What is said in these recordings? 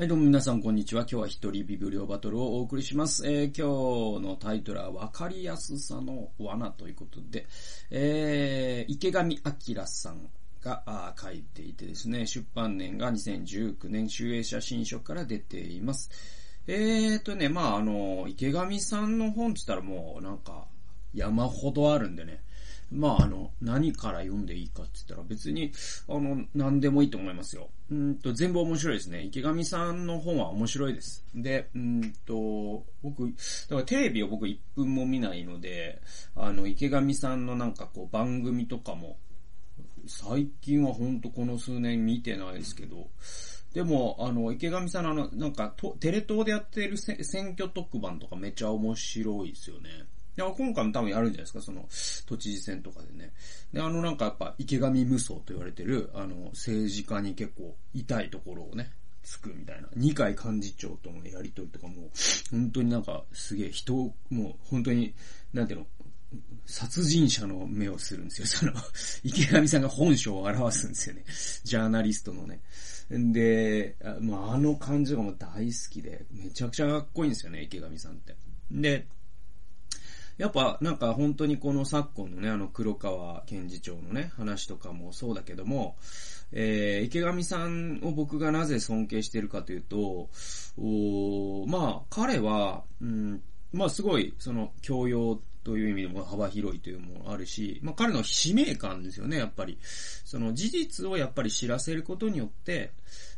はい、どうも皆さんこんにちは。今日は一人ビブリオバトルをお送りします。えー、今日のタイトルは分かりやすさの罠ということで、えー、池上彰さんが書いていてですね、出版年が2019年集英写真書から出ています。えーとね、まああの、池上さんの本って言ったらもうなんか山ほどあるんでね、まあ、あの、何から読んでいいかって言ったら別に、あの、何でもいいと思いますよ。うんと、全部面白いですね。池上さんの本は面白いです。で、うんと、僕、だからテレビを僕1分も見ないので、あの、池上さんのなんかこう番組とかも、最近はほんとこの数年見てないですけど、でも、あの、池上さんのあの、なんか、テレ東でやってる選挙特番とかめっちゃ面白いですよね。いや、今回も多分やるんじゃないですか、その、都知事選とかでね。で、あのなんかやっぱ池上無双と言われてる、あの、政治家に結構痛いところをね、つくみたいな。二階幹事長とのやりとりとかも、本当になんかすげえ人を、もう本当に、なんていうの、殺人者の目をするんですよ。その、池上さんが本性を表すんですよね。ジャーナリストのね。で、あまあ、あの感じがもう大好きで、めちゃくちゃかっこいいんですよね、池上さんって。で、やっぱなんか本当にこの昨今のね、あの黒川検事長のね、話とかもそうだけども、えー、池上さんを僕がなぜ尊敬してるかというと、おまあ彼は、うん、まあすごい、その教養という意味でも幅広いというのもあるし、まあ彼の使命感ですよね、やっぱり。その事実をやっぱり知らせることによって、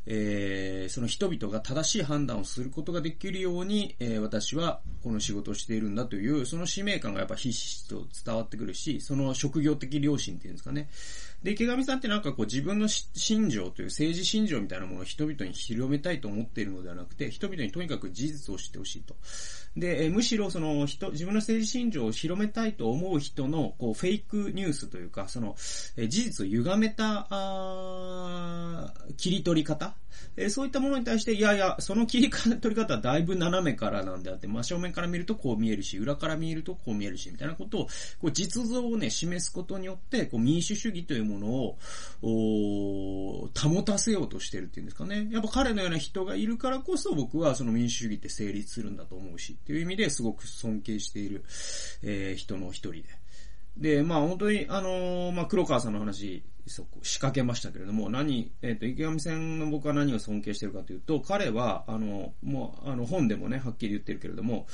えー、その人々が正しい判断をすることができるように、えー、私はこの仕事をしているんだという、その使命感がやっぱひしひしと伝わってくるし、その職業的良心っていうんですかね。で、池上さんってなんかこう自分の信条という政治信条みたいなものを人々に広めたいと思っているのではなくて、人々にとにかく事実を知ってほしいと。で、えむしろその人、自分の政治信条を広めたいと思う人のこうフェイクニュースというか、その、え事実を歪めた、あ切り取り方えそういったものに対して、いやいや、その切り取り方はだいぶ斜めからなんであって、真正面から見るとこう見えるし、裏から見るとこう見えるし、みたいなことを、こう実像をね、示すことによって、こう民主主義というものを、お保たせようとしてるっていうんですかね。やっぱ彼のような人がいるからこそ僕はその民主主義って成立するんだと思うし、っていう意味ですごく尊敬している、えー、人の一人で。で、まあ本当に、あの、まあ黒川さんの話、そこ、仕掛けましたけれども、何、えっ、ー、と、池上さんの僕は何を尊敬してるかというと、彼は、あの、もう、あの、本でもね、はっきり言ってるけれども、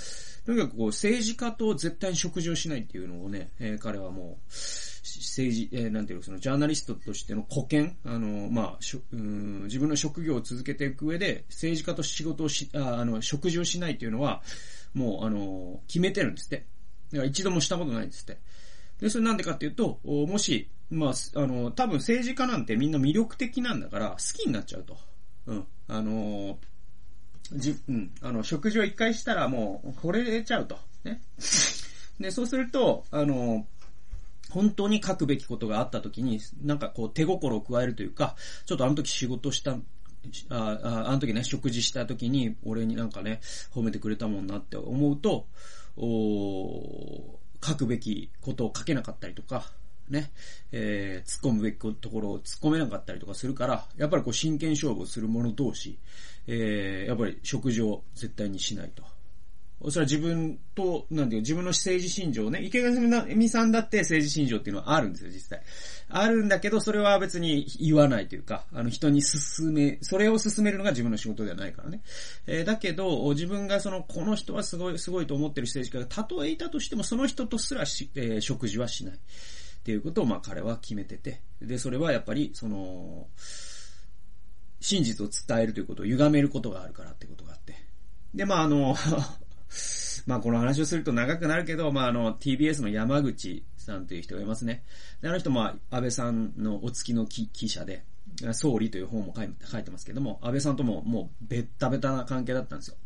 とにかくこう、政治家と絶対に食事をしないっていうのをね、えー、彼はもう、政治、えー、なんていうその、ジャーナリストとしての古見、あの、まあ、しょうん自分の職業を続けていく上で、政治家と仕事をし、ああの、食事をしないっていうのは、もう、あの、決めてるんですって。だから一度もしたことないんですって。で、それなんでかっていうと、もし、まあ、あの、多分政治家なんてみんな魅力的なんだから好きになっちゃうと。うん。あのじ、うん。あの、食事を一回したらもう惚れちゃうと。ね。で、そうすると、あの本当に書くべきことがあった時に、なんかこう手心を加えるというか、ちょっとあの時仕事した、あああの時ね、食事した時に、俺になんかね、褒めてくれたもんなって思うと、お書くべきことを書けなかったりとか、ね、えー、突っ込むべきところを突っ込めなかったりとかするから、やっぱりこう真剣勝負をする者同士、えー、やっぱり食事を絶対にしないと。おそれは自分と、なんていう自分の政治信条ね、池上美さんだって政治信条っていうのはあるんですよ、実際。あるんだけど、それは別に言わないというか、あの人に進め、それを進めるのが自分の仕事ではないからね。えー、だけど、自分がその、この人はすごい、すごいと思ってる政治家が、たとえいたとしても、その人とすらし、えー、食事はしない。っていうことを、まあ彼は決めてて。で、それはやっぱり、その、真実を伝えるということを歪めることがあるからってことがあって。で、まああのまあこの話をすると長くなるけど、まああの TBS の山口さんという人がいますね。あの人も安倍さんのお付きの記者で、総理という本も書いてますけども、安倍さんとももうベッタベタな関係だったんですよ。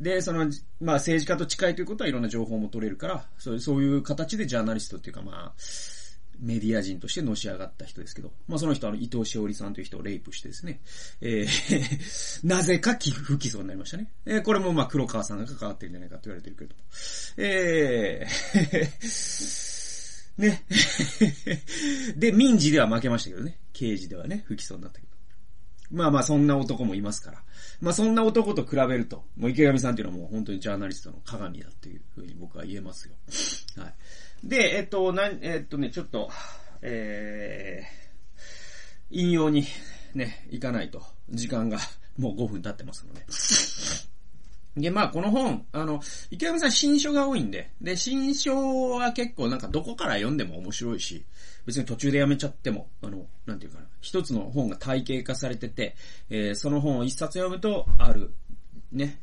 で、その、まあ政治家と近いということはいろんな情報も取れるから、そう、そういう形でジャーナリストっていうかまあ、メディア人としてのし上がった人ですけど、まあその人は伊藤詩織さんという人をレイプしてですね、えー なぜか不起訴になりましたね。えー、これもまあ黒川さんが関わってるんじゃないかと言われてるけど。えー ね。で、民事では負けましたけどね。刑事ではね、不起訴になったけど。まあまあそんな男もいますから。まあそんな男と比べると、もう池上さんっていうのはもう本当にジャーナリストの鏡だっていうふうに僕は言えますよ。はい。で、えっと、なん、えっとね、ちょっと、えー、引用にね、行かないと、時間が もう5分経ってますので。で、まあ、この本、あの、池上さん新書が多いんで、で、新書は結構なんかどこから読んでも面白いし、別に途中でやめちゃっても、あの、なんていうかな、一つの本が体系化されてて、えー、その本を一冊読むと、ある、ね、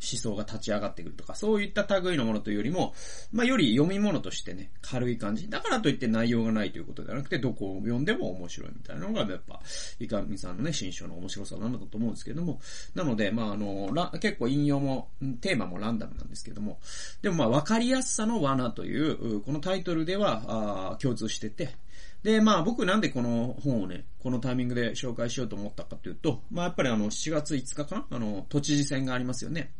思想が立ち上がってくるとか、そういった類のものというよりも、まあ、より読み物としてね、軽い感じ。だからといって内容がないということではなくて、どこを読んでも面白いみたいなのが、やっぱ、いかみさんのね、新書の面白さなんだと思うんですけども、なので、まあ、あの、結構引用も、テーマもランダムなんですけども、でもまあ、わかりやすさの罠という、このタイトルでは、あ共通してて、で、まあ僕なんでこの本をね、このタイミングで紹介しようと思ったかというと、まあやっぱりあの7月5日かなあの、都知事選がありますよね。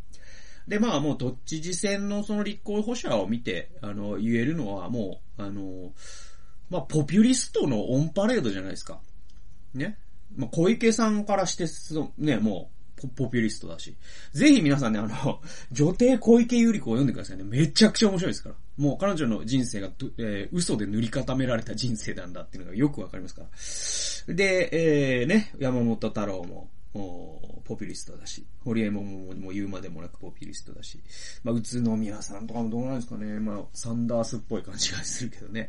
で、まあもうどっち次戦のその立候補者を見て、あの、言えるのはもう、あの、まあポピュリストのオンパレードじゃないですか。ね。まあ小池さんからして、ね、もう、ポピュリストだし。ぜひ皆さんね、あの、女帝小池百合子を読んでくださいね。めちゃくちゃ面白いですから。もう彼女の人生が、えー、嘘で塗り固められた人生なんだっていうのがよくわかりますから。で、えー、ね、山本太郎も、ポピュリストだし、堀江もも言うまでもなくポピュリストだし、まあ、宇都宮さんとかもどうなんですかね。まあ、サンダースっぽい感じがするけどね。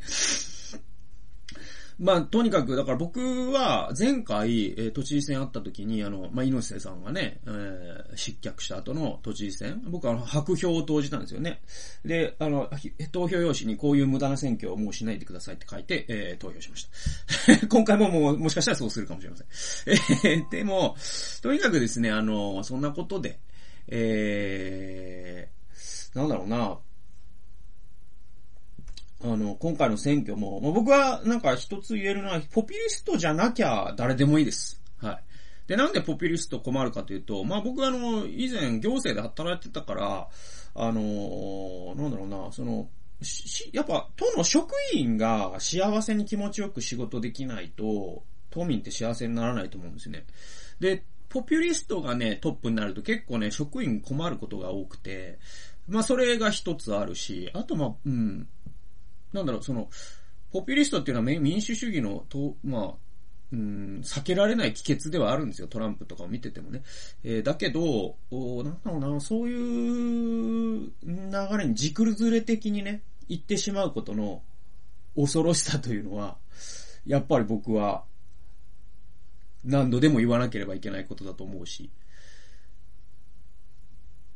まあ、とにかく、だから僕は前回、えー、都知事選あった時に、あの、まあ、猪瀬さんがね、えー、失脚した後の都知事選、僕はあの白票を投じたんですよね。で、あの、投票用紙にこういう無駄な選挙をもうしないでくださいって書いて、えー、投票しました。今回ももう、もしかしたらそうするかもしれません。えー、でも、とにかくですね、あの、そんなことで、えー、なんだろうな、あの、今回の選挙も、まあ、僕はなんか一つ言えるのは、ポピュリストじゃなきゃ誰でもいいです。はい。で、なんでポピュリスト困るかというと、まあ僕はあの、以前行政で働いてたから、あのなんだろうな、その、しやっぱ、都の職員が幸せに気持ちよく仕事できないと、都民って幸せにならないと思うんですね。で、ポピュリストがね、トップになると結構ね、職員困ることが多くて、まあそれが一つあるし、あとまあ、うん、なんだろう、その、ポピュリストっていうのは民主主義の、と、まあ、うん、避けられない帰結ではあるんですよ、トランプとかを見ててもね。えー、だけど、おなんだろうな、そういう流れに軸崩れ的にね、行ってしまうことの恐ろしさというのは、やっぱり僕は、何度でも言わなければいけないことだと思うし、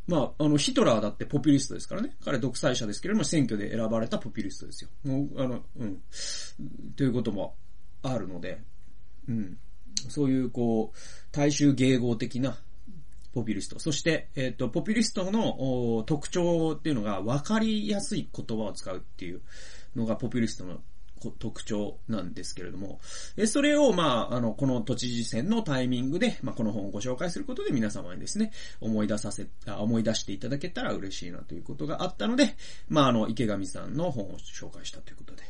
まあ、あの、ヒトラーだってポピュリストですからね。彼独裁者ですけれども、選挙で選ばれたポピュリストですよ。もう、あの、うん。ということもあるので、うん。そういう、こう、大衆迎合的なポピュリスト。そして、えっ、ー、と、ポピュリストの特徴っていうのが分かりやすい言葉を使うっていうのがポピュリストの特徴なんですけれども、えそれを、まあ、あの、この都知事選のタイミングで、まあ、この本をご紹介することで皆様にですね、思い出させ、思い出していただけたら嬉しいなということがあったので、まあ、あの、池上さんの本を紹介したということで、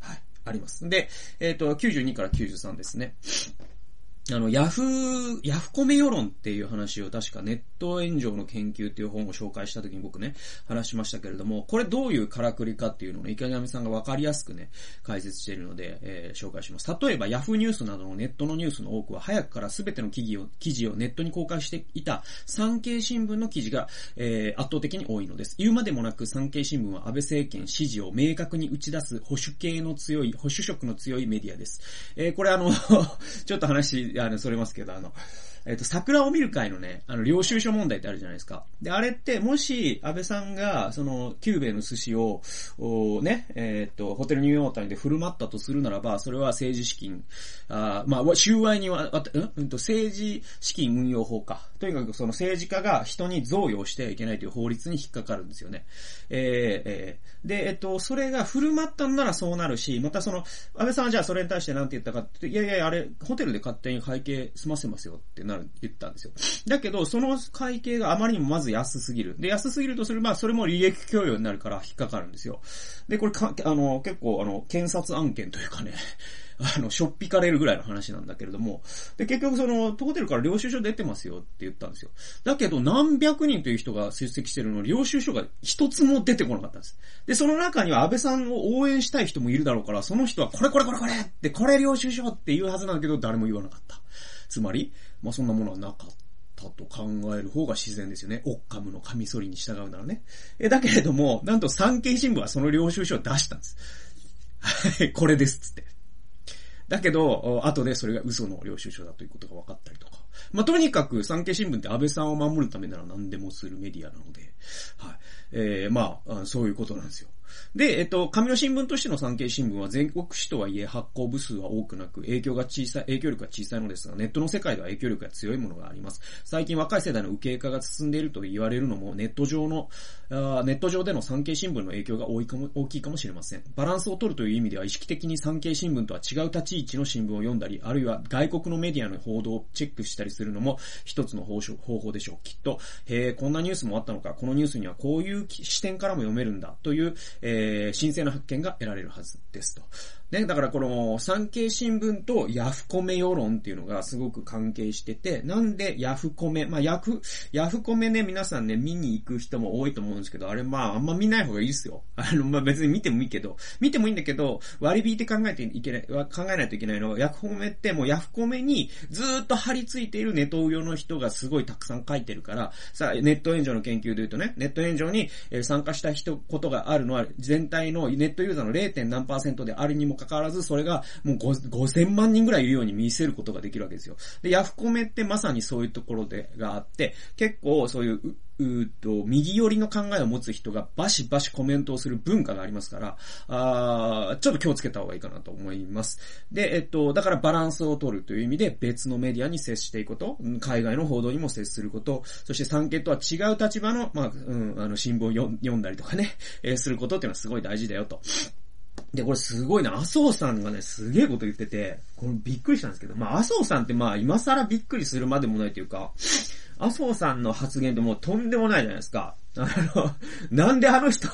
はい、あります。で、えっ、ー、と、92から93ですね。あの、ヤフー、ヤフコメ世論っていう話を確かネット炎上の研究っていう本を紹介した時に僕ね、話しましたけれども、これどういうからくりかっていうのをね、池上さんがわかりやすくね、解説しているので、えー、紹介します。例えば、ヤフーニュースなどのネットのニュースの多くは、早くから全ての記事を、記事をネットに公開していた産経新聞の記事が、えー、圧倒的に多いのです。言うまでもなく産経新聞は安倍政権支持を明確に打ち出す保守系の強い、保守色の強いメディアです。えー、これあの ちょっと話、あの、それますけど、あの、えっ、と、桜を見る会のね、あの、領収書問題ってあるじゃないですか。で、あれって、もし、安倍さんが、その、久兵衛の寿司を、おね、えっ、と、ホテルニューヨータニで振る舞ったとするならば、それは政治資金、あまあ、収賄には、うんと、政治資金運用法か。とにかくその政治家が人に贈与してはいけないという法律に引っかかるんですよね。えー、えー、で、えっと、それが振る舞ったんならそうなるし、またその、安倍さんはじゃあそれに対して何て言ったかって、いやいや、あれ、ホテルで勝手に会計済ませますよってなる、言ったんですよ。だけど、その会計があまりにもまず安すぎる。で、安すぎるとそれ、まあ、それも利益供与になるから引っかかるんですよ。で、これか、あの、結構、あの、検察案件というかね、あの、しょっぴかれるぐらいの話なんだけれども、で、結局その、ホテルから領収書出てますよって言ったんですよ。だけど、何百人という人が出席してるのに、領収書が一つも出てこなかったんです。で、その中には安倍さんを応援したい人もいるだろうから、その人は、これこれこれこれって、これ領収書って言うはずなんだけど、誰も言わなかった。つまり、まあ、そんなものはなかった。と考える方が自然ですよね。オッカムのカミソリに従うならね。え、だけれども、なんと産経新聞はその領収書を出したんです。はい、これですつって。だけど、後でそれが嘘の領収書だということが分かったりとか。まあ、とにかく産経新聞って安倍さんを守るためなら何でもするメディアなので、はい。えー、まあ、そういうことなんですよ。で、えっと、紙の新聞としての産経新聞は全国紙とはいえ発行部数は多くなく、影響が小さい、影響力が小さいのですが、ネットの世界では影響力が強いものがあります。最近若い世代の受け入れ化が進んでいると言われるのも、ネット上の、あネット上での産経新聞の影響が多いかも、大きいかもしれません。バランスを取るという意味では、意識的に産経新聞とは違う立ち位置の新聞を読んだり、あるいは外国のメディアの報道をチェックしたりするのも、一つの方法でしょう。きっと、へえ、こんなニュースもあったのか、このニュースにはこういう視点からも読めるんだ、という、えー、新鮮な発見が得られるはずですと。ね、だからこの産経新聞とヤフコメ世論っていうのがすごく関係してて、なんでヤフコメ、まあヤフ、ヤフコメね、皆さんね、見に行く人も多いと思うんですけど、あれまああんま見ない方がいいですよ。あの、まあ別に見てもいいけど、見てもいいんだけど、割り引いて考えていけない、考えないといけないのは、ヤフコメってもうヤフコメにずっと張り付いているネトウヨの人がすごいたくさん書いてるから、さあ、ネット炎上の研究で言うとね、ネット炎上に参加した人、ことがあるのは全体のネットユーザーの 0. 何パーセントであるにもかかわらず、それがもう5000万人ぐらいいるように見せることができるわけですよ。で、ヤフコメってまさにそういうところで、があって、結構そういう、ううと、右寄りの考えを持つ人がバシバシコメントをする文化がありますから、あちょっと気をつけた方がいいかなと思います。で、えっと、だからバランスを取るという意味で別のメディアに接していくこと、海外の報道にも接すること、そして産経とは違う立場の、まあ、うん、あの、新聞を読んだりとかね、えー、することっていうのはすごい大事だよと。で、これすごいな、麻生さんがね、すげえこと言ってて、これびっくりしたんですけど、まあ、麻生さんってまあ、今更びっくりするまでもないというか、麻生さんの発言ってもうとんでもないじゃないですか。あの、なんであの人、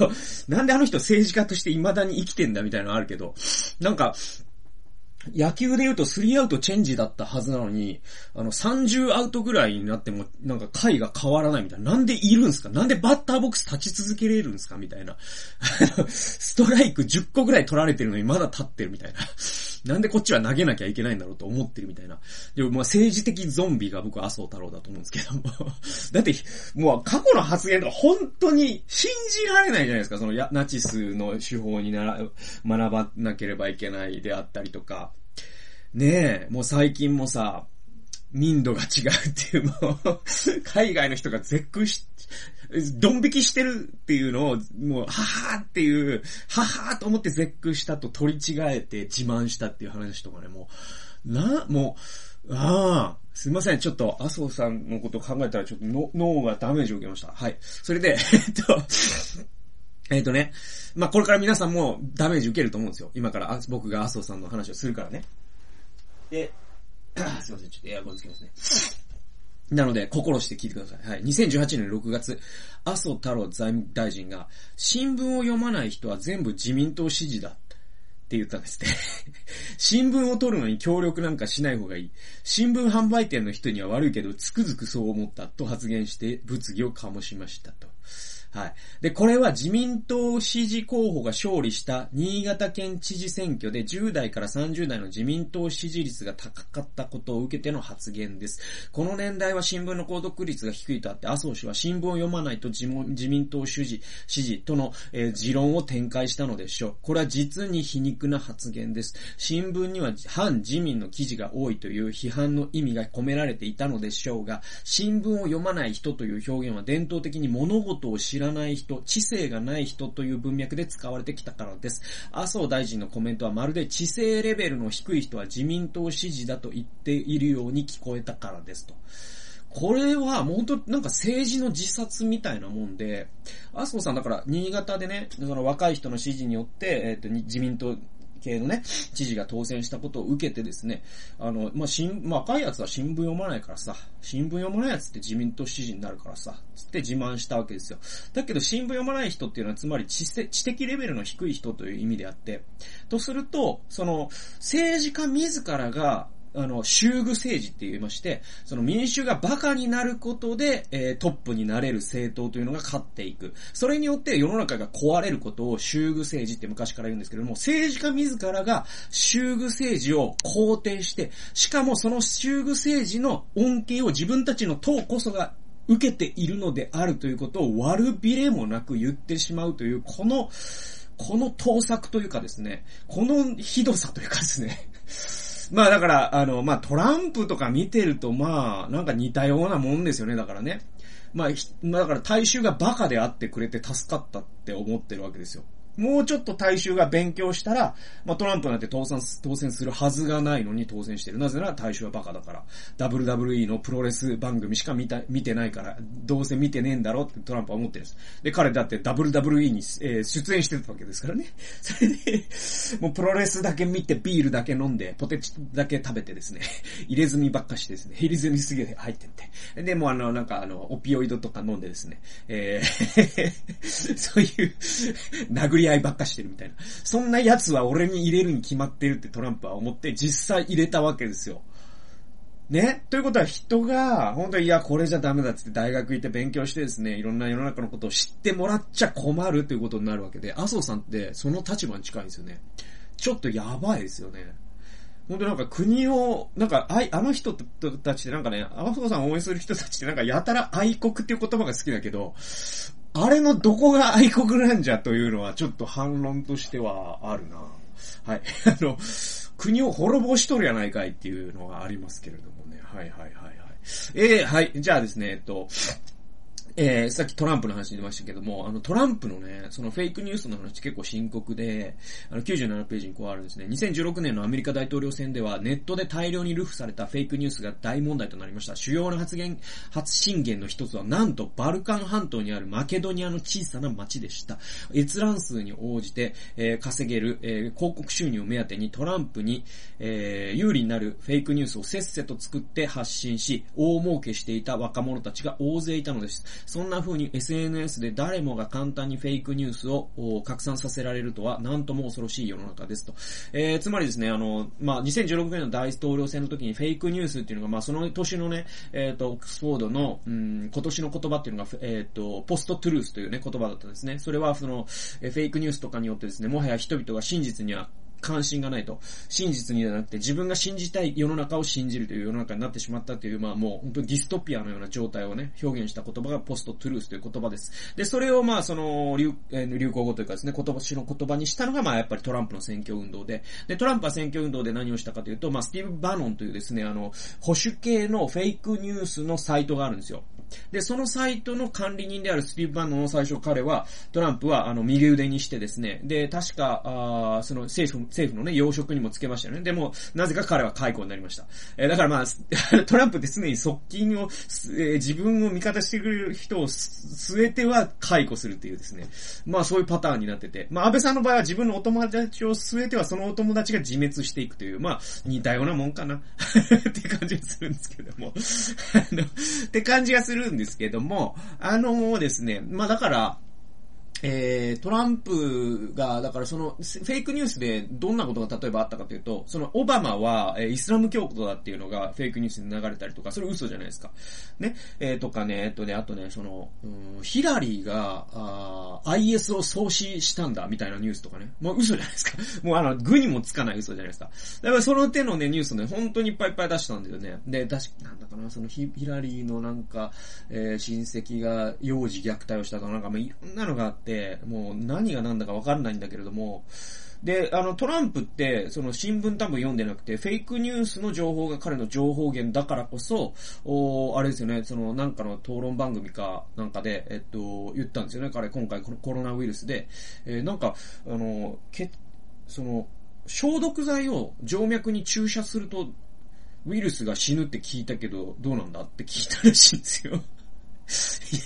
なんであの人政治家として未だに生きてんだみたいなのあるけど、なんか、野球で言うと3アウトチェンジだったはずなのに、あの30アウトぐらいになっても、なんか回が変わらないみたいな。なんでいるんすか？なんでバッターボックス立ち続けれるんすか？みたいな。ストライク10個ぐらい取られてるのにまだ立ってるみたいな。なんでこっちは投げなきゃいけないんだろうと思ってるみたいな。でも、まあ政治的ゾンビが僕は麻生太郎だと思うんですけども。だって、もう過去の発言とか本当に信じられないじゃないですか。そのやナチスの手法になら、学ばなければいけないであったりとか。ねえ、もう最近もさ、民度が違うっていう、もう海外の人が絶句し、ドン引きしてるっていうのを、もう、ははーっていう、ははーと思って絶句したと取り違えて自慢したっていう話とかね、もう、な、もう、ああ、すいません、ちょっと、麻生さんのこと考えたらちょっと脳がダメージを受けました。はい。それで、えっと、えっとね、まあ、これから皆さんもダメージ受けると思うんですよ。今から僕が麻生さんの話をするからね。で、すいません、ちょっとエアコンつけますね。なので、心して聞いてください。はい。2018年6月、麻生太郎財務大臣が、新聞を読まない人は全部自民党支持だ。って言ったんですね 新聞を取るのに協力なんかしない方がいい。新聞販売店の人には悪いけど、つくづくそう思ったと発言して物議を醸しましたと。はい。で、これは自民党支持候補が勝利した新潟県知事選挙で10代から30代の自民党支持率が高かったことを受けての発言です。この年代は新聞の購読率が低いとあって、麻生氏は新聞を読まないと自民党支持、支持との、えー、持論を展開したのでしょう。これは実に皮肉な発言です。新聞には反自民の記事が多いという批判の意味が込められていたのでしょうが、新聞を読まない人という表現は伝統的に物事を知知らない人、知性がない人という文脈で使われてきたからです。麻生大臣のコメントはまるで知性レベルの低い人は自民党支持だと言っているように聞こえたからですと。これは、もう本当なんか政治の自殺みたいなもんで、麻生さんだから、新潟でね、その若い人の支持によって、えっ、ー、と、自民党系のね、知事が当選したことを受けてですね、あの、まあ、新、まあ、若いやつは新聞読まないからさ、新聞読まないやつって自民党支持になるからさ、つって自慢したわけですよ。だけど新聞読まない人っていうのはつまり知知的レベルの低い人という意味であって、とすると、その、政治家自らが、あの、修具政治って言いまして、その民主が馬鹿になることで、えー、トップになれる政党というのが勝っていく。それによって世の中が壊れることを修具政治って昔から言うんですけども、政治家自らが修具政治を肯定して、しかもその修具政治の恩恵を自分たちの党こそが受けているのであるということを悪びれもなく言ってしまうという、この、この盗作というかですね、このひどさというかですね、まあだから、あの、まあトランプとか見てると、まあ、なんか似たようなもんですよね、だからね。まあ、だから大衆がバカであってくれて助かったって思ってるわけですよ。もうちょっと大衆が勉強したら、まあ、トランプなんて当選、当選するはずがないのに当選してる。なぜなら大衆はバカだから。WWE のプロレス番組しか見た、見てないから、どうせ見てねえんだろってトランプは思ってるんです。で、彼だって WWE に、えー、出演してたわけですからね。それで、もうプロレスだけ見て、ビールだけ飲んで、ポテチだけ食べてですね、入れ墨ばっかしてですね、入れ墨すぎて入ってって。で、もうあの、なんかあの、オピオイドとか飲んでですね、えー そういう、殴り合いばっかしてるみたいな。そんな奴は俺に入れるに決まってるってトランプは思って実際入れたわけですよ。ね？ということは人が、本当にいや、これじゃダメだっつって大学行って勉強してですね、いろんな世の中のことを知ってもらっちゃ困るということになるわけで、麻生さんってその立場に近いんですよね。ちょっとやばいですよね。本当なんか国を、なんか、あい、あの人たちってなんかね、麻生さんを応援する人たちってなんかやたら愛国っていう言葉が好きだけど、あれのどこが愛国なんじゃというのはちょっと反論としてはあるな。はい。あの、国を滅ぼしとるやないかいっていうのがありますけれどもね。はいはいはいはい。えー、はい。じゃあですね、えっと、えー、さっきトランプの話出ましたけども、あのトランプのね、そのフェイクニュースの話結構深刻で、あの97ページにこうあるんですね。2016年のアメリカ大統領選ではネットで大量にルフされたフェイクニュースが大問題となりました。主要な発言、発信源の一つはなんとバルカン半島にあるマケドニアの小さな町でした。閲覧数に応じて、えー、稼げる、えー、広告収入を目当てにトランプに、え、有利になるフェイクニュースをせっせと作って発信し、大儲けしていた若者たちが大勢いたのです。そんな風に SNS で誰もが簡単にフェイクニュースを拡散させられるとは、なんとも恐ろしい世の中ですと。えー、つまりですね、あの、まあ、2016年の大統領選の時にフェイクニュースっていうのが、まあ、その年のね、えっ、ー、と、オックスフォードの、うん、今年の言葉っていうのが、えっ、ー、と、ポストトゥルースというね、言葉だったんですね。それは、その、フェイクニュースとかによってですね、もはや人々が真実には関心がないと。真実にじゃなくて自分が信じたい世の中を信じるという世の中になってしまったという、まあもう本当にディストピアのような状態をね、表現した言葉がポストトゥルースという言葉です。で、それをまあその流、流行語というかですね、言葉詩の言葉にしたのがまあやっぱりトランプの選挙運動で、で、トランプは選挙運動で何をしたかというと、まあスティーブ・バノンというですね、あの、保守系のフェイクニュースのサイトがあるんですよ。で、そのサイトの管理人であるスティーブ・バノンの最初彼は、トランプはあの、右腕にしてですね、で、確か、あその政府、政府のね、要職にもつけましたよね。でも、なぜか彼は解雇になりました。えー、だからまあ、トランプって常に側近を、えー、自分を味方してくれる人を据えては解雇するっていうですね。まあそういうパターンになってて。まあ安倍さんの場合は自分のお友達を据えてはそのお友達が自滅していくという、まあ似たようなもんかな って感じがするんですけども。あの、って感じがするんですけども、あのですね、まあだから、えー、トランプが、だからその、フェイクニュースでどんなことが例えばあったかというと、そのオバマは、えー、イスラム教徒だっていうのがフェイクニュースに流れたりとか、それ嘘じゃないですか。ね。えー、とかね、えっとね、あとね、その、うん、ヒラリーが、あー IS を創始したんだ、みたいなニュースとかね。もう嘘じゃないですか。もうあの、具にもつかない嘘じゃないですか。だからその手のね、ニュースね、本当にいっぱいいっぱい出したんだよね。で、だし、なんだかな、そのヒヒラリーのなんか、えー、親戚が幼児虐待をしたとか、なんかもういろんなのがあっ、て、もう何が何だかわかんないんだけれども、で、あの、トランプって、その新聞多分読んでなくて、フェイクニュースの情報が彼の情報源だからこそ、おあれですよね、その、なんかの討論番組かなんかで、えっと、言ったんですよね、彼今回このコロナウイルスで、えー、なんか、あの、け、その、消毒剤を静脈に注射すると、ウイルスが死ぬって聞いたけど、どうなんだって聞いたらしいんですよ。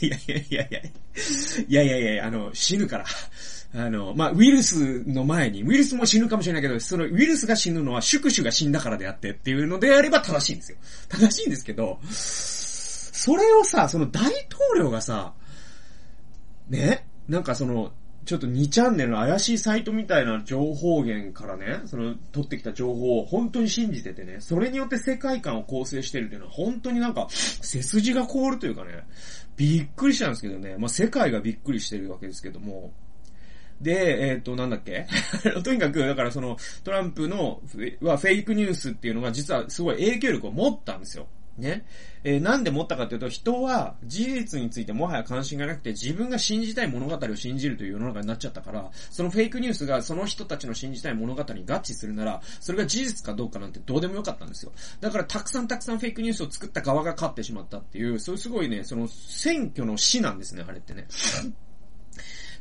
いやいやいやいやいやいやいや、あの、死ぬから。あの、まあ、ウイルスの前に、ウイルスも死ぬかもしれないけど、そのウイルスが死ぬのは宿主が死んだからであってっていうのであれば正しいんですよ。正しいんですけど、それをさ、その大統領がさ、ね、なんかその、ちょっと2チャンネルの怪しいサイトみたいな情報源からね、その、取ってきた情報を本当に信じててね、それによって世界観を構成してるっていうのは本当になんか、背筋が凍るというかね、びっくりしたんですけどね、まあ、世界がびっくりしてるわけですけども、で、えっ、ー、と、なんだっけ？とにかく、だからその、トランプの、はフェイクニュースっていうのが実はすごい影響力を持ったんですよ。ね。えー、なんで持ったかというと、人は事実についてもはや関心がなくて、自分が信じたい物語を信じるという世の中になっちゃったから、そのフェイクニュースがその人たちの信じたい物語に合致するなら、それが事実かどうかなんてどうでもよかったんですよ。だからたくさんたくさんフェイクニュースを作った側が勝ってしまったっていう、そういうすごいね、その選挙の死なんですね、あれってね。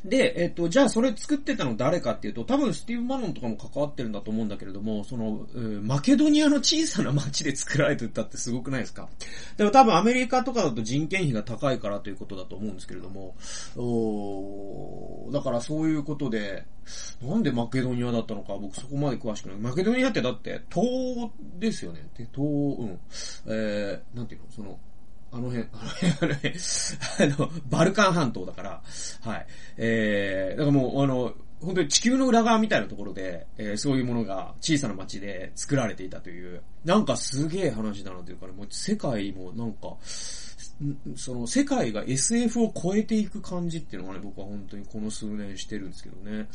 で、えっ、と、じゃあそれ作ってたの誰かっていうと、多分スティーブ・マノンとかも関わってるんだと思うんだけれども、その、マケドニアの小さな町で作られてたってすごくないですか？でも多分アメリカとかだと人件費が高いからということだと思うんですけれども、おだからそういうことで、なんでマケドニアだったのか僕そこまで詳しくない。マケドニアってだって東ですよね？で、東、うん。えー、なんていうの？その、あの辺、あの辺、あの辺、あの、バルカン半島だから、はい。えー、だからもう、あの、本当に地球の裏側みたいなところで、えー、そういうものが小さな町で作られていたという、なんかすげえ話だなというかね、もう世界もなんか、その世界が SF を超えていく感じっていうのがね、僕は本当にこの数年してるんですけどね。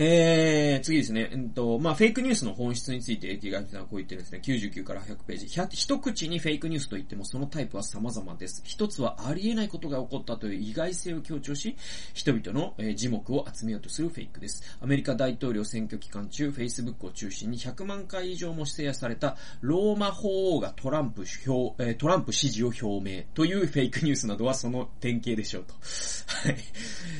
えー、次ですね。うんと、まあ、フェイクニュースの本質について、駅がさんはこう言ってるんですね。99から100ページ。一口にフェイクニュースと言っても、そのタイプは様々です。一つはありえないことが起こったという意外性を強調し、人々の、えー、字目を集めようとするフェイクです。アメリカ大統領選挙期間中、Facebook を中心に100万回以上も制圧された、ローマ法王がトランプ表、えー、トランプ支持を表明というフェイクニュースなどはその典型でしょうと。はい。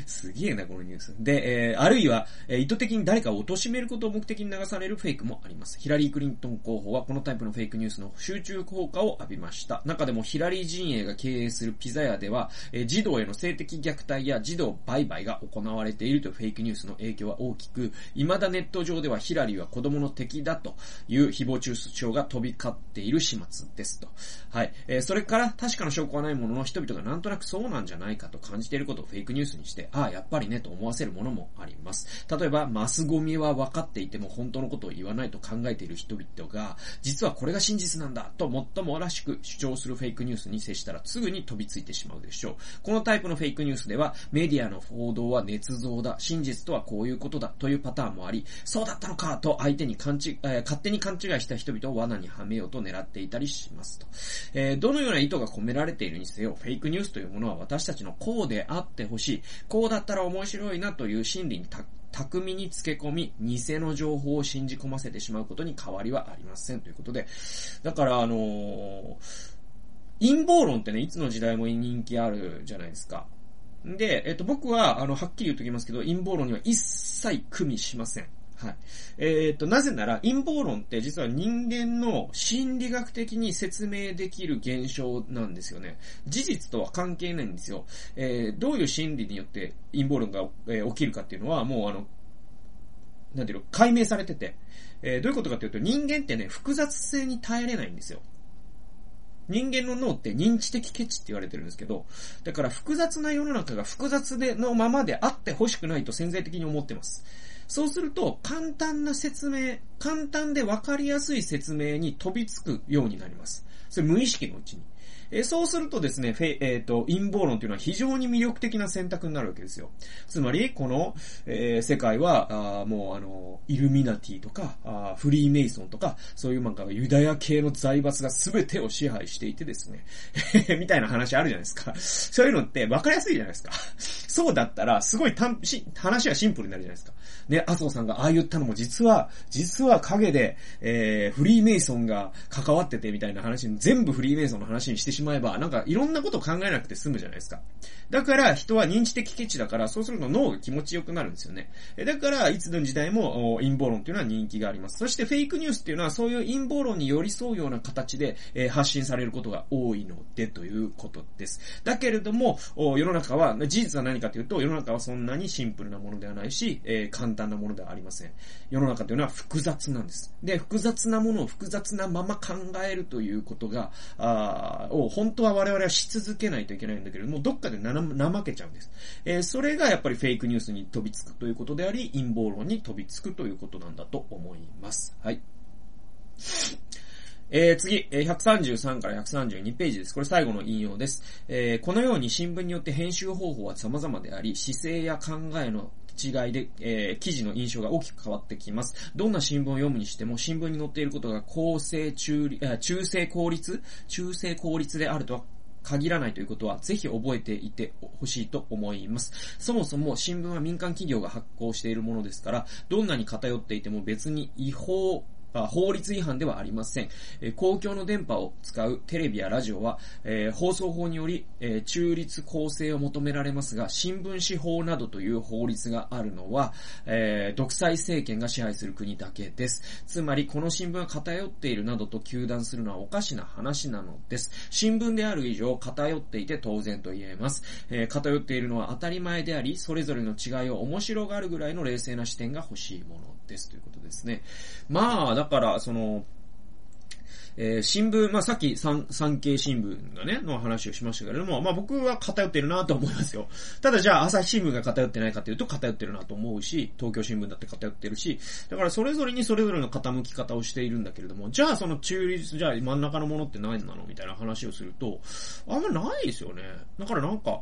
すげえな、このニュース。で、えー、あるいは、えー意図的に誰かを貶めることを目的に流されるフェイクもあります。ヒラリー・クリントン候補はこのタイプのフェイクニュースの集中効果を浴びました。中でもヒラリー陣営が経営するピザ屋では、えー、児童への性的虐待や児童売買が行われているというフェイクニュースの影響は大きく、未だネット上ではヒラリーは子供の敵だという誹謗中傷が飛び交っている始末ですと。はい。えー、それから確かな証拠はないものの人々がなんとなくそうなんじゃないかと感じていることをフェイクニュースにして、ああ、やっぱりねと思わせるものもあります。例えば、マスゴミは分かっていても本当のことを言わないと考えている人々が、実はこれが真実なんだと最もらしく主張するフェイクニュースに接したらすぐに飛びついてしまうでしょう。このタイプのフェイクニュースでは、メディアの報道は捏造だ、真実とはこういうことだというパターンもあり、そうだったのかと相手に勘違い、えー、勝手に勘違いした人々を罠にはめようと狙っていたりしますと。えー、どのような意図が込められているにせよ、フェイクニュースというものは私たちのこうであってほしい、こうだったら面白いなという心理に巧みに付け込み、偽の情報を信じ込ませてしまうことに変わりはありません。ということで、だからあのー、陰謀論ってね、いつの時代も人気あるじゃないですか。で、えっと、僕は、あの、はっきり言っときますけど、陰謀論には一切組みしません。はい。えー、っと、なぜなら、陰謀論って実は人間の心理学的に説明できる現象なんですよね。事実とは関係ないんですよ。えー、どういう心理によって陰謀論が、えー、起きるかっていうのは、もうあの、なんていうの、解明されてて、え、どういうことかというと、人間ってね、複雑性に耐えれないんですよ。人間の脳って認知的ケチって言われてるんですけど、だから複雑な世の中が複雑でのままであってほしくないと潜在的に思ってます。そうすると、簡単な説明、簡単でわかりやすい説明に飛びつくようになります。それ無意識のうちに。えそうするとですね、えっ、ー、と、陰謀論というのは非常に魅力的な選択になるわけですよ。つまり、この、えー、世界は、あもうあの、イルミナティとかあ、フリーメイソンとか、そういうなんかユダヤ系の財閥が全てを支配していてですね、みたいな話あるじゃないですか。そういうのって分かりやすいじゃないですか。そうだったら、すごい単し、話はシンプルになるじゃないですか。ね、麻生さんがああ言ったのも実は、実は影で、えー、フリーメイソンが関わっててみたいな話に、全部フリーメイソンの話にしてしまえば、なんかいろんなことを考えなくて済むじゃないですか。だから人は認知的ケチだから、そうすると脳が気持ちよくなるんですよね。だから、いつの時代も陰謀論っていうのは人気があります。そしてフェイクニュースっていうのはそういう陰謀論に寄り添うような形で、え発信されることが多いのでということです。だけれども、世の中は、事実は何かかというと、世の中はそんなにシンプルなものではないし、えー、簡単なものではありません。世の中というのは複雑なんです。で、複雑なものを複雑なまま考えるということが、あを本当は我々はし続けないといけないんだけれども、どっかで怠けちゃうんです。えー、それがやっぱりフェイクニュースに飛びつくということであり、陰謀論に飛びつくということなんだと思います。はい。えー、次、133から132ページです。これ最後の引用です。えー、このように新聞によって編集方法は様々であり、姿勢や考えの違いで、えー、記事の印象が大きく変わってきます。どんな新聞を読むにしても、新聞に載っていることが公正中、中性効率中性効率であるとは限らないということは、ぜひ覚えていてほしいと思います。そもそも新聞は民間企業が発行しているものですから、どんなに偏っていても別に違法法律違反ではありません。公共の電波を使うテレビやラジオは、放送法により、中立公正を求められますが、新聞紙法などという法律があるのは、独裁政権が支配する国だけです。つまり、この新聞は偏っているなどと糾弾するのはおかしな話なのです。新聞である以上、偏っていて当然と言えます。偏っているのは当たり前であり、それぞれの違いを面白がるぐらいの冷静な視点が欲しいものです。ということですね。まあ、だから、その、えー、新聞、まあ、さっき産、産経新聞がね、の話をしましたけれども、まあ、僕は偏ってるなと思いますよ。ただじゃあ、朝日新聞が偏ってないかというと偏ってるなと思うし、東京新聞だって偏ってるし、だからそれぞれにそれぞれの傾き方をしているんだけれども、じゃあその中立、じゃあ真ん中のものって何なの？みたいな話をすると、あんまないですよね。だからなんか、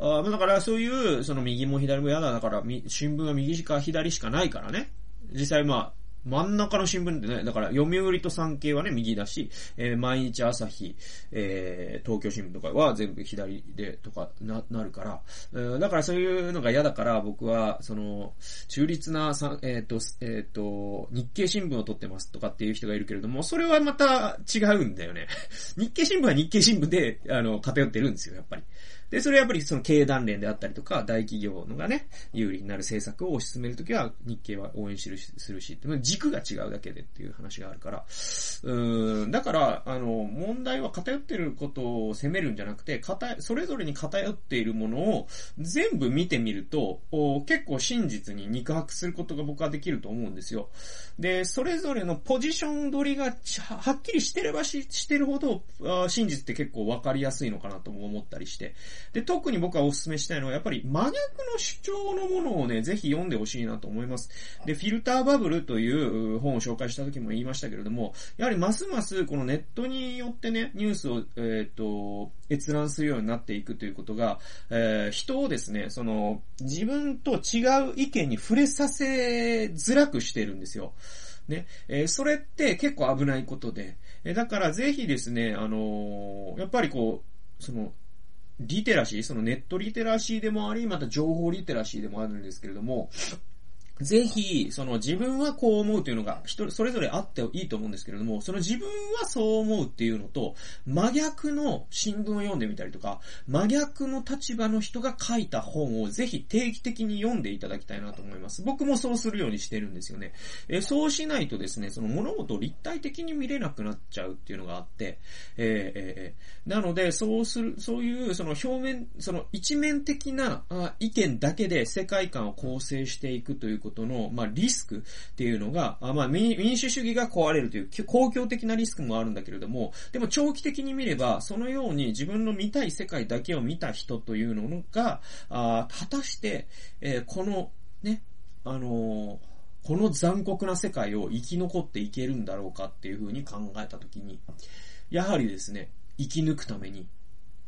あだからそういう、その右も左も嫌だ、だから、新聞は右しか左しかないからね。実際まあ、真ん中の新聞ってね、だから読売と産経はね、右だし、えー、毎日朝日、えー、東京新聞とかは全部左でとかな、なるから、えー、だからそういうのが嫌だから僕は、その、中立なさ、えっ、ー、と、えっ、ー、と、日経新聞を取ってますとかっていう人がいるけれども、それはまた違うんだよね。日経新聞は日経新聞で、あの、偏ってるんですよ、やっぱり。で、それはやっぱりその経団連であったりとか、大企業のがね、有利になる政策を推し進めるときは、日経は応援するし、するし、軸が違うだけでっていう話があるから、うん、だから、あの、問題は偏ってることを責めるんじゃなくて、偏、それぞれに偏っているものを全部見てみると、結構真実に肉薄することが僕はできると思うんですよ。で、それぞれのポジション取りがはっきりしてればし、してるほど、真実って結構わかりやすいのかなとも思ったりして、で、特に僕はお勧めしたいのは、やっぱり真逆の主張のものをね、ぜひ読んでほしいなと思います。で、フィルターバブルという本を紹介した時も言いましたけれども、やはりますますこのネットによってね、ニュースを、えっ、ー、と、閲覧するようになっていくということが、えー、人をですね、その、自分と違う意見に触れさせづらくしてるんですよ。ね、えー、それって結構危ないことで、えー、だからぜひですね、あのー、やっぱりこう、その、リテラシー、そのネットリテラシーでもあり、また情報リテラシーでもあるんですけれども、ぜひ、その自分はこう思うというのが、人、それぞれあっていいと思うんですけれども、その自分はそう思うっていうのと、真逆の新聞を読んでみたりとか、真逆の立場の人が書いた本をぜひ定期的に読んでいただきたいなと思います。僕もそうするようにしてるんですよね。えそうしないとですね、その物事を立体的に見れなくなっちゃうっていうのがあって、えー、えー、なので、そうする、そういう、その表面、その一面的なあ意見だけで世界観を構成していくということの、まあ、リスクっていうのが、あまあ民、主主義が壊れるという公共的なリスクもあるんだけれども、でも長期的に見れば、そのように自分の見たい世界だけを見た人というのが、あ果たして、えー、この、ね、あのーこの残酷な世界を生き残っていけるんだろうかっていうふうに考えたときに、やはりですね、生き抜くために、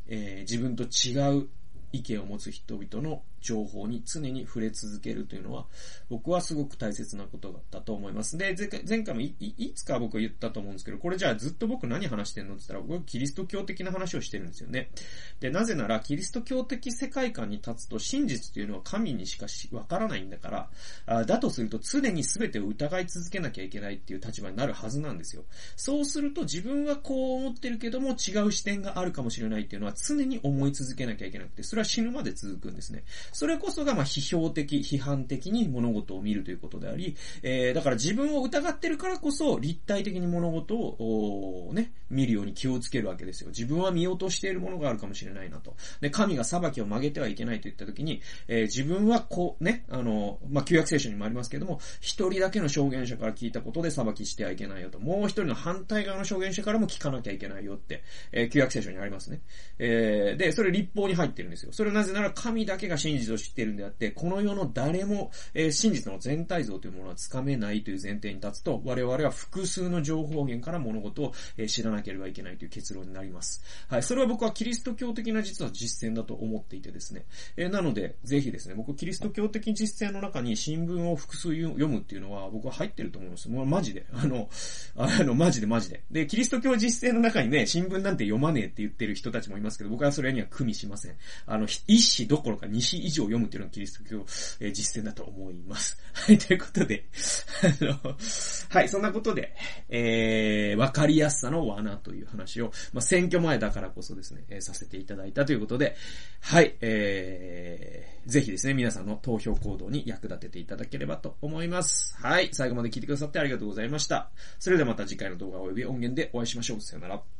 えー、自分と違う意見を持つ人々の情報に常に触れ続けるというのは、僕はすごく大切なことだと思います。で、前回もいいつか僕は言ったと思うんですけど、これじゃあずっと僕何話してんのって言ったら、僕はキリスト教的な話をしてるんですよね。で、なぜなら、キリスト教的世界観に立つと真実というのは神にしかわからないんだから、あだとすると常に全てを疑い続けなきゃいけないっていう立場になるはずなんですよ。そうすると自分はこう思ってるけども違う視点があるかもしれないっていうのは常に思い続けなきゃいけなくて、それは死ぬまで続くんですね。それこそがまあ批評的、批判的に物事を見るということであり、えー、だから自分を疑ってるからこそ立体的に物事を、ね、見るように気をつけるわけですよ。自分は見落としているものがあるかもしれないなと。で、神が裁きを曲げてはいけないと言ったときに、えー、自分はこう、ね、あの、まあ、旧約聖書にもありますけども、一人だけの証言者から聞いたことで裁きしてはいけないよと。もう一人の反対側の証言者からも聞かなきゃいけないよって、えー、旧約聖書にありますね。えー、で、それ立法に入ってるんですよ。それなぜなら神だけが真実を知っているんであって、この世の誰も、えー、真実の全体像というものはつかめないという前提に立つと、我々は複数の情報源から物事を、えー、知らなければいけないという結論になります。はい。それは僕はキリスト教的な実は実践だと思っていてですね。えー、なので、ぜひですね、僕キリスト教的実践の中に新聞を複数読むっていうのは僕は入ってると思うんです。もうマジで。あの、あの、マジでマジで。で、キリスト教実践の中にね、新聞なんて読まねえって言ってる人たちもいますけど、僕はそれには組みしません。あの、一紙どころか二紙以上読むっていうのがキリスト教、えー、実践だと思います。はい、ということで、あの、はい、そんなことで、えー、わかりやすさの罠という話を、まあ、選挙前だからこそですね、えー、させていただいたということで、はい、えー、ぜひですね、皆さんの投票行動に役立てていただければと思います。はい、最後まで聞いてくださってありがとうございました。それではまた次回の動画及び音源でお会いしましょう。さよなら。